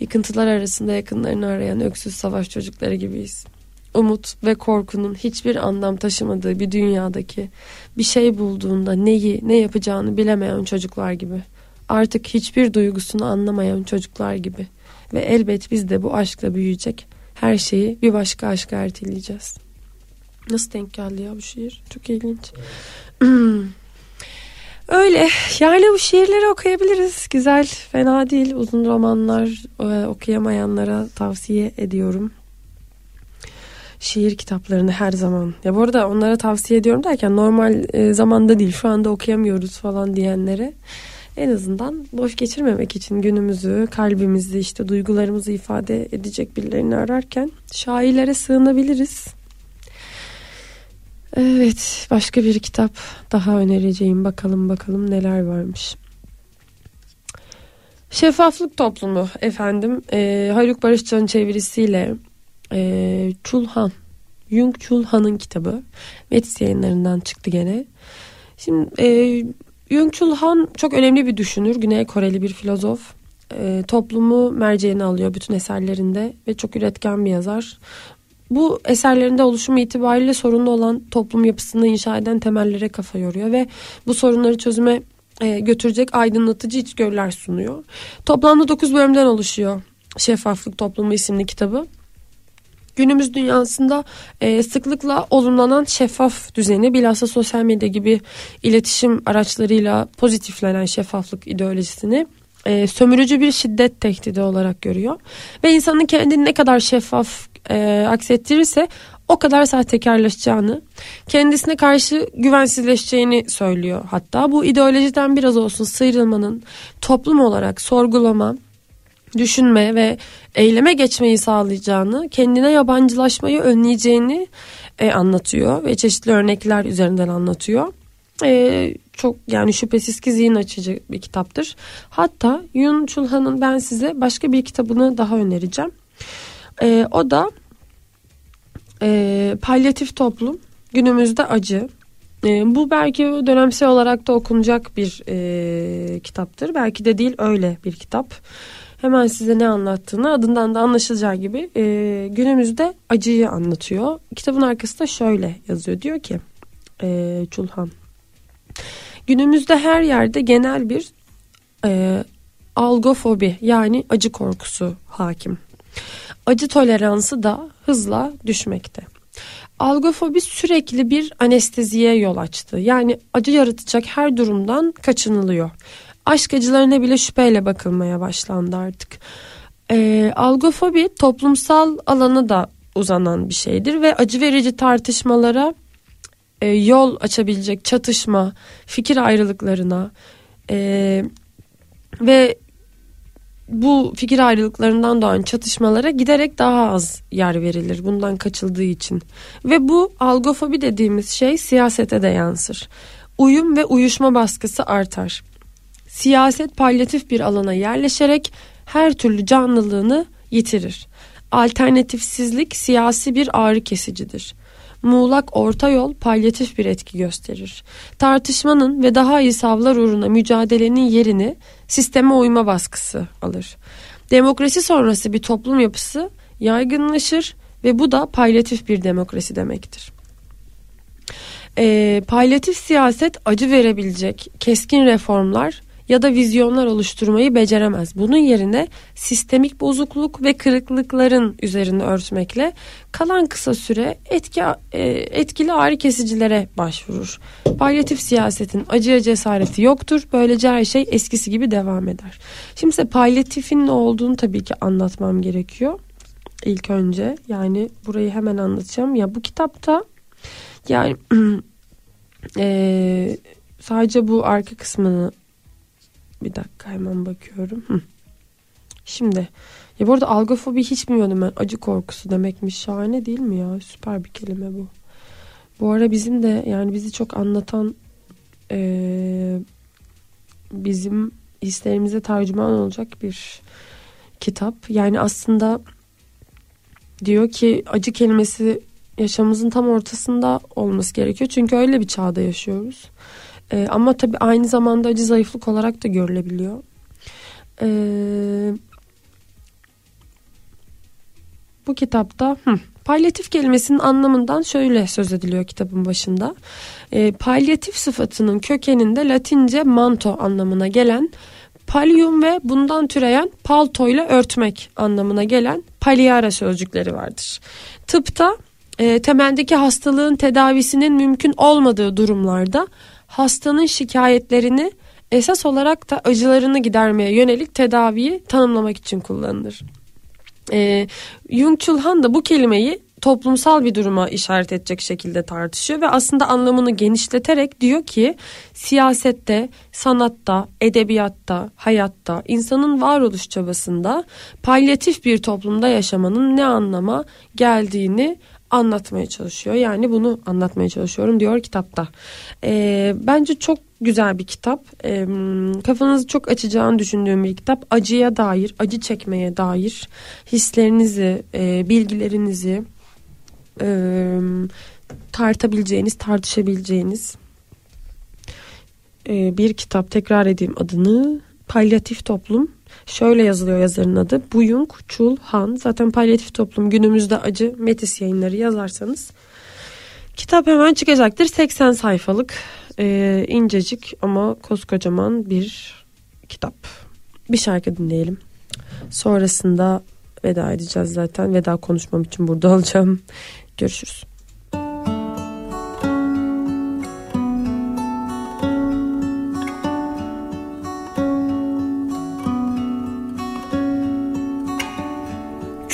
Yıkıntılar arasında yakınlarını arayan öksüz savaş çocukları gibiyiz. Umut ve korkunun hiçbir anlam taşımadığı bir dünyadaki bir şey bulduğunda neyi ne yapacağını bilemeyen çocuklar gibi. Artık hiçbir duygusunu anlamayan çocuklar gibi. Ve elbet biz de bu aşkla büyüyecek her şeyi bir başka aşka erteleyeceğiz. Nasıl denk geldi ya bu şiir? Çok ilginç. Öyle yani bu şiirleri okuyabiliriz. Güzel, fena değil. Uzun romanlar e, okuyamayanlara tavsiye ediyorum. Şiir kitaplarını her zaman. Ya bu arada onlara tavsiye ediyorum derken normal e, zamanda değil şu anda okuyamıyoruz falan diyenlere en azından boş geçirmemek için günümüzü, kalbimizi, işte duygularımızı ifade edecek birilerini ararken şairlere sığınabiliriz. Evet, başka bir kitap daha önereceğim. Bakalım bakalım neler varmış. Şeffaflık Toplumu efendim. E, Haluk Barışcan'ın çevirisiyle e, Çulhan, Jung Çulhan'ın kitabı. Metis yayınlarından çıktı gene. Şimdi e, Jung Chul Han çok önemli bir düşünür. Güney Koreli bir filozof. E, toplumu merceğine alıyor bütün eserlerinde ve çok üretken bir yazar. Bu eserlerinde oluşumu itibariyle sorunlu olan toplum yapısını inşa eden temellere kafa yoruyor ve bu sorunları çözüme e, götürecek aydınlatıcı içgörüler sunuyor. Toplamda 9 bölümden oluşuyor Şeffaflık Toplumu isimli kitabı günümüz dünyasında e, sıklıkla olumlanan şeffaf düzeni bilhassa sosyal medya gibi iletişim araçlarıyla pozitiflenen şeffaflık ideolojisini e, sömürücü bir şiddet tehdidi olarak görüyor. Ve insanın kendini ne kadar şeffaf e, aksettirirse o kadar sahtekarlaşacağını, kendisine karşı güvensizleşeceğini söylüyor. Hatta bu ideolojiden biraz olsun sıyrılmanın toplum olarak sorgulama, düşünme ve eyleme geçmeyi sağlayacağını, kendine yabancılaşmayı önleyeceğini e, anlatıyor ve çeşitli örnekler üzerinden anlatıyor. E, çok yani şüphesiz ki zihin açıcı bir kitaptır. Hatta Yun Chulhan'ın ben size başka bir kitabını daha önereceğim. E, o da e, palyatif toplum günümüzde acı. E, bu belki dönemsel olarak da okunacak bir e, kitaptır. Belki de değil öyle bir kitap. Hemen size ne anlattığını adından da anlaşılacağı gibi e, günümüzde acıyı anlatıyor. Kitabın arkasında şöyle yazıyor. Diyor ki e, Çulhan. Günümüzde her yerde genel bir e, algofobi yani acı korkusu hakim. Acı toleransı da hızla düşmekte. Algofobi sürekli bir anesteziye yol açtı. Yani acı yaratacak her durumdan kaçınılıyor. Aşk acılarına bile şüpheyle bakılmaya başlandı artık. Ee, algofobi toplumsal alana da uzanan bir şeydir ve acı verici tartışmalara e, yol açabilecek çatışma, fikir ayrılıklarına e, ve bu fikir ayrılıklarından doğan çatışmalara giderek daha az yer verilir bundan kaçıldığı için. Ve bu algofobi dediğimiz şey siyasete de yansır. Uyum ve uyuşma baskısı artar. Siyaset palyatif bir alana yerleşerek her türlü canlılığını yitirir. Alternatifsizlik siyasi bir ağrı kesicidir. Muğlak orta yol palyatif bir etki gösterir. Tartışmanın ve daha iyi savlar uğruna mücadelenin yerini sisteme uyma baskısı alır. Demokrasi sonrası bir toplum yapısı yaygınlaşır ve bu da palyatif bir demokrasi demektir. E, palyatif siyaset acı verebilecek keskin reformlar ya da vizyonlar oluşturmayı beceremez. Bunun yerine sistemik bozukluk ve kırıklıkların üzerine örtmekle kalan kısa süre etki, e, etkili ağrı kesicilere başvurur. Palyatif siyasetin acıya cesareti yoktur. Böylece her şey eskisi gibi devam eder. Şimdi ise palyatifin ne olduğunu tabii ki anlatmam gerekiyor. İlk önce yani burayı hemen anlatacağım. Ya bu kitapta yani e, sadece bu arka kısmını bir dakika hemen bakıyorum. Hı. Şimdi ya bu arada algofobi hiç bilmiyordum ben. Acı korkusu demekmiş. Şahane değil mi ya? Süper bir kelime bu. Bu ara bizim de yani bizi çok anlatan e, bizim hislerimize tercüman olacak bir kitap. Yani aslında diyor ki acı kelimesi yaşamımızın tam ortasında olması gerekiyor. Çünkü öyle bir çağda yaşıyoruz. Ee, ama tabii aynı zamanda acı zayıflık olarak da görülebiliyor. Ee, bu kitapta hı, palyatif kelimesinin anlamından şöyle söz ediliyor kitabın başında. Ee, palyatif sıfatının kökeninde Latince manto anlamına gelen Palium ve bundan türeyen palto ile örtmek anlamına gelen paliara sözcükleri vardır. Tıpta e, temeldeki hastalığın tedavisinin mümkün olmadığı durumlarda hastanın şikayetlerini esas olarak da acılarını gidermeye yönelik tedaviyi tanımlamak için kullanılır. E, Jung Chul da bu kelimeyi toplumsal bir duruma işaret edecek şekilde tartışıyor ve aslında anlamını genişleterek diyor ki siyasette, sanatta, edebiyatta, hayatta, insanın varoluş çabasında palyatif bir toplumda yaşamanın ne anlama geldiğini anlatmaya çalışıyor. Yani bunu anlatmaya çalışıyorum diyor kitapta. Ee, bence çok güzel bir kitap. Ee, kafanızı çok açacağını düşündüğüm bir kitap. Acıya dair, acı çekmeye dair hislerinizi, e, bilgilerinizi e, tartabileceğiniz, tartışabileceğiniz e, bir kitap. Tekrar edeyim adını. Palyatif Toplum Şöyle yazılıyor yazarın adı. Buyung Chul Han. Zaten palyatif toplum günümüzde acı Metis yayınları yazarsanız kitap hemen çıkacaktır. 80 sayfalık e, incecik ama koskocaman bir kitap. Bir şarkı dinleyelim. Sonrasında veda edeceğiz zaten. Veda konuşmam için burada olacağım. Görüşürüz.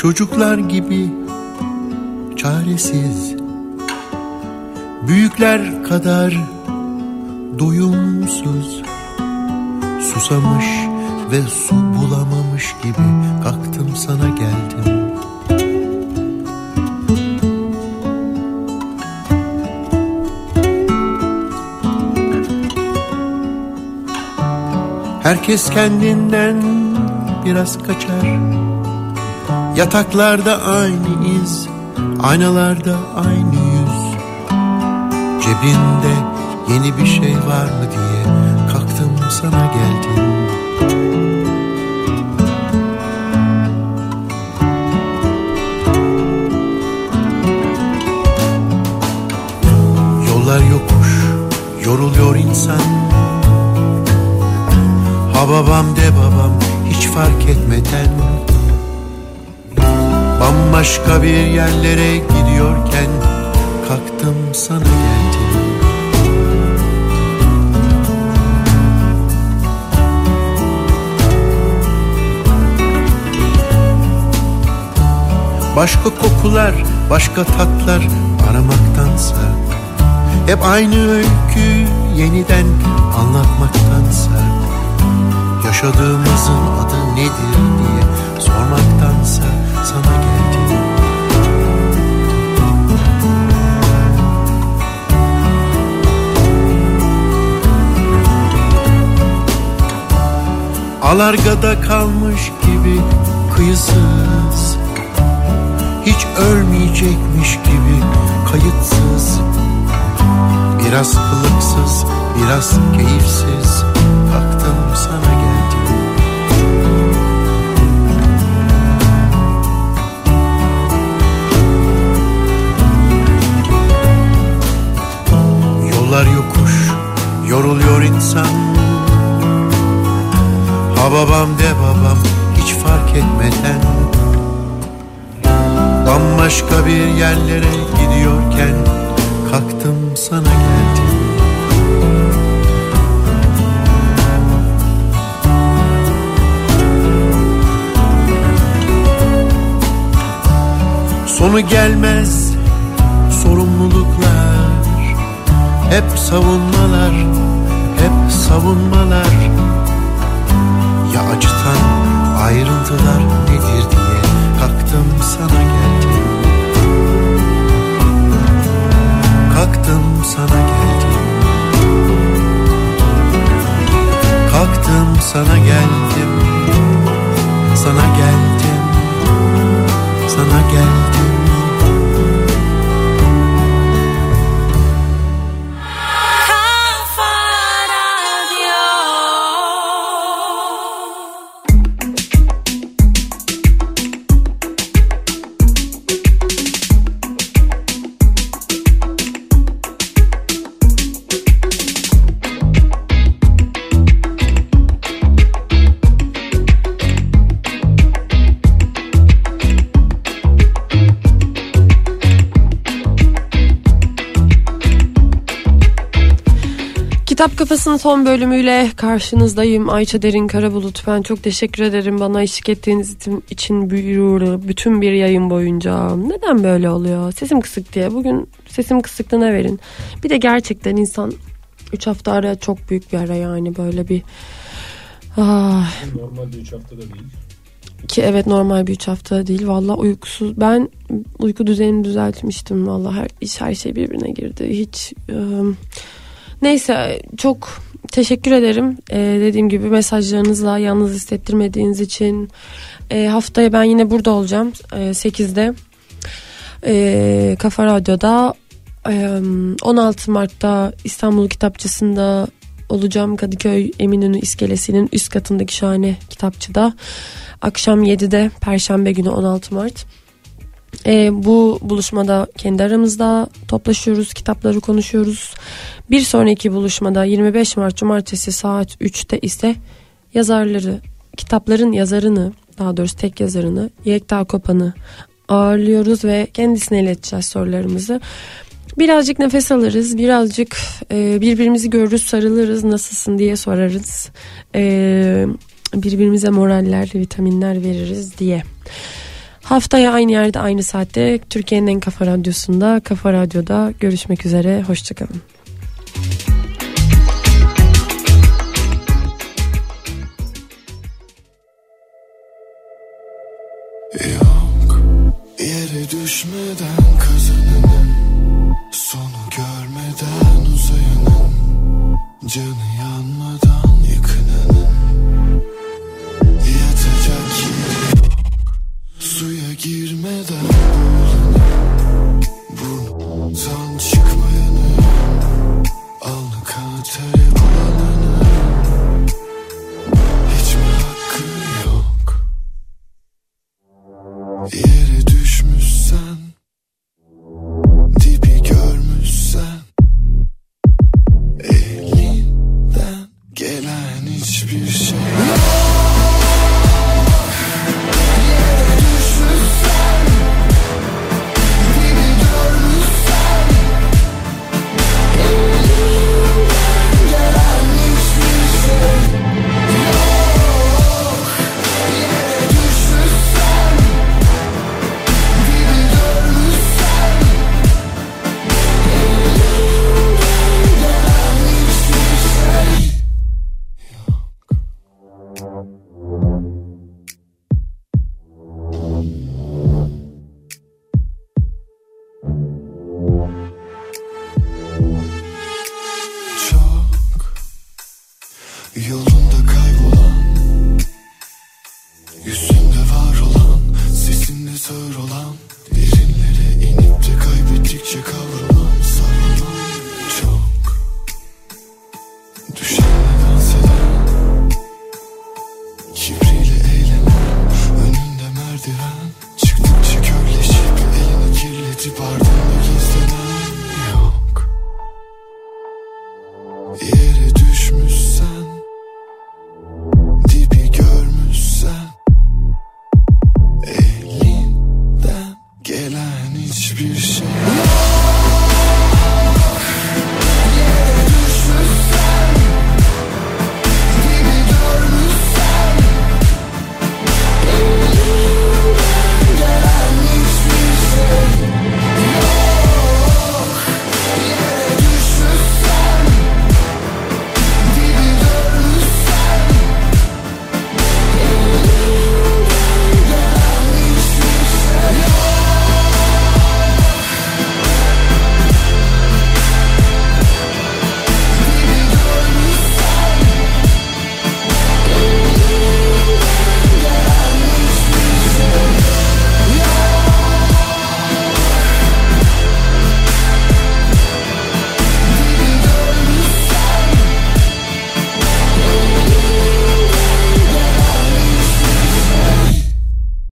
Çocuklar gibi çaresiz. Büyükler kadar doyumsuz. Susamış ve su bulamamış gibi Kalktım sana geldim. Herkes kendinden biraz kaçar Yataklarda aynı iz, aynalarda aynı yüz. Cebinde Yeni bir şey var mı diye kalktım sana geldim. Yollar yokuş yoruluyor insan. Ha babam de babam hiç fark etmeden Bambaşka bir yerlere gidiyorken kalktım sana geldim. Başka kokular, başka tatlar aramaktansa Hep aynı öykü yeniden anlatmaktansa Yaşadığımızın adı nedir diye Alargada kalmış gibi kıyısız. Hiç ölmeyecekmiş gibi kayıtsız. Biraz kılıksız, biraz keyifsiz Kalktım sana geldim. Yollar yokuş, yoruluyor insan Babam de babam hiç fark etmeden. Bambaşka bir yerlere gidiyorken kalktım sana geldim. Sonu gelmez sorumluluklar. Hep savunmalar, hep savunmalar acıtan ayrıntılar nedir diye kalktım sana geldim. Kalktım sana geldim. Kalktım sana geldim. Sana geldim. Sana geldim Kitap Kafası'nın son bölümüyle karşınızdayım. Ayça Derin Karabulut. Ben çok teşekkür ederim bana eşlik ettiğiniz için bütün bir yayın boyunca. Neden böyle oluyor? Sesim kısık diye. Bugün sesim kısıklığına verin. Bir de gerçekten insan 3 hafta ara çok büyük bir ara yani böyle bir... Ah, Normalde 3 haftada değil. ki evet normal bir 3 hafta değil. Valla uykusuz. Ben uyku düzenimi düzeltmiştim. Valla her, iş her şey birbirine girdi. Hiç... ıı, Neyse çok teşekkür ederim. Ee, dediğim gibi mesajlarınızla yalnız hissettirmediğiniz için. Ee, haftaya ben yine burada olacağım. Ee, 8'de. Ee, Kafa Radyo'da. Ee, 16 Mart'ta İstanbul Kitapçısı'nda olacağım. Kadıköy Eminönü İskelesi'nin üst katındaki şahane kitapçıda. Akşam 7'de Perşembe günü 16 Mart. Ee, bu buluşmada kendi aramızda toplaşıyoruz, kitapları konuşuyoruz. Bir sonraki buluşmada 25 Mart Cumartesi saat 3'te ise yazarları, kitapların yazarını, daha doğrusu tek yazarını, Yekta Kopan'ı ağırlıyoruz ve kendisine ileteceğiz sorularımızı. Birazcık nefes alırız, birazcık e, birbirimizi görürüz, sarılırız, nasılsın diye sorarız. E, birbirimize moraller, vitaminler veririz diye. Haftaya aynı yerde aynı saatte Türkiye'nin en kafa radyosunda Kafa Radyo'da görüşmek üzere. Hoşçakalın.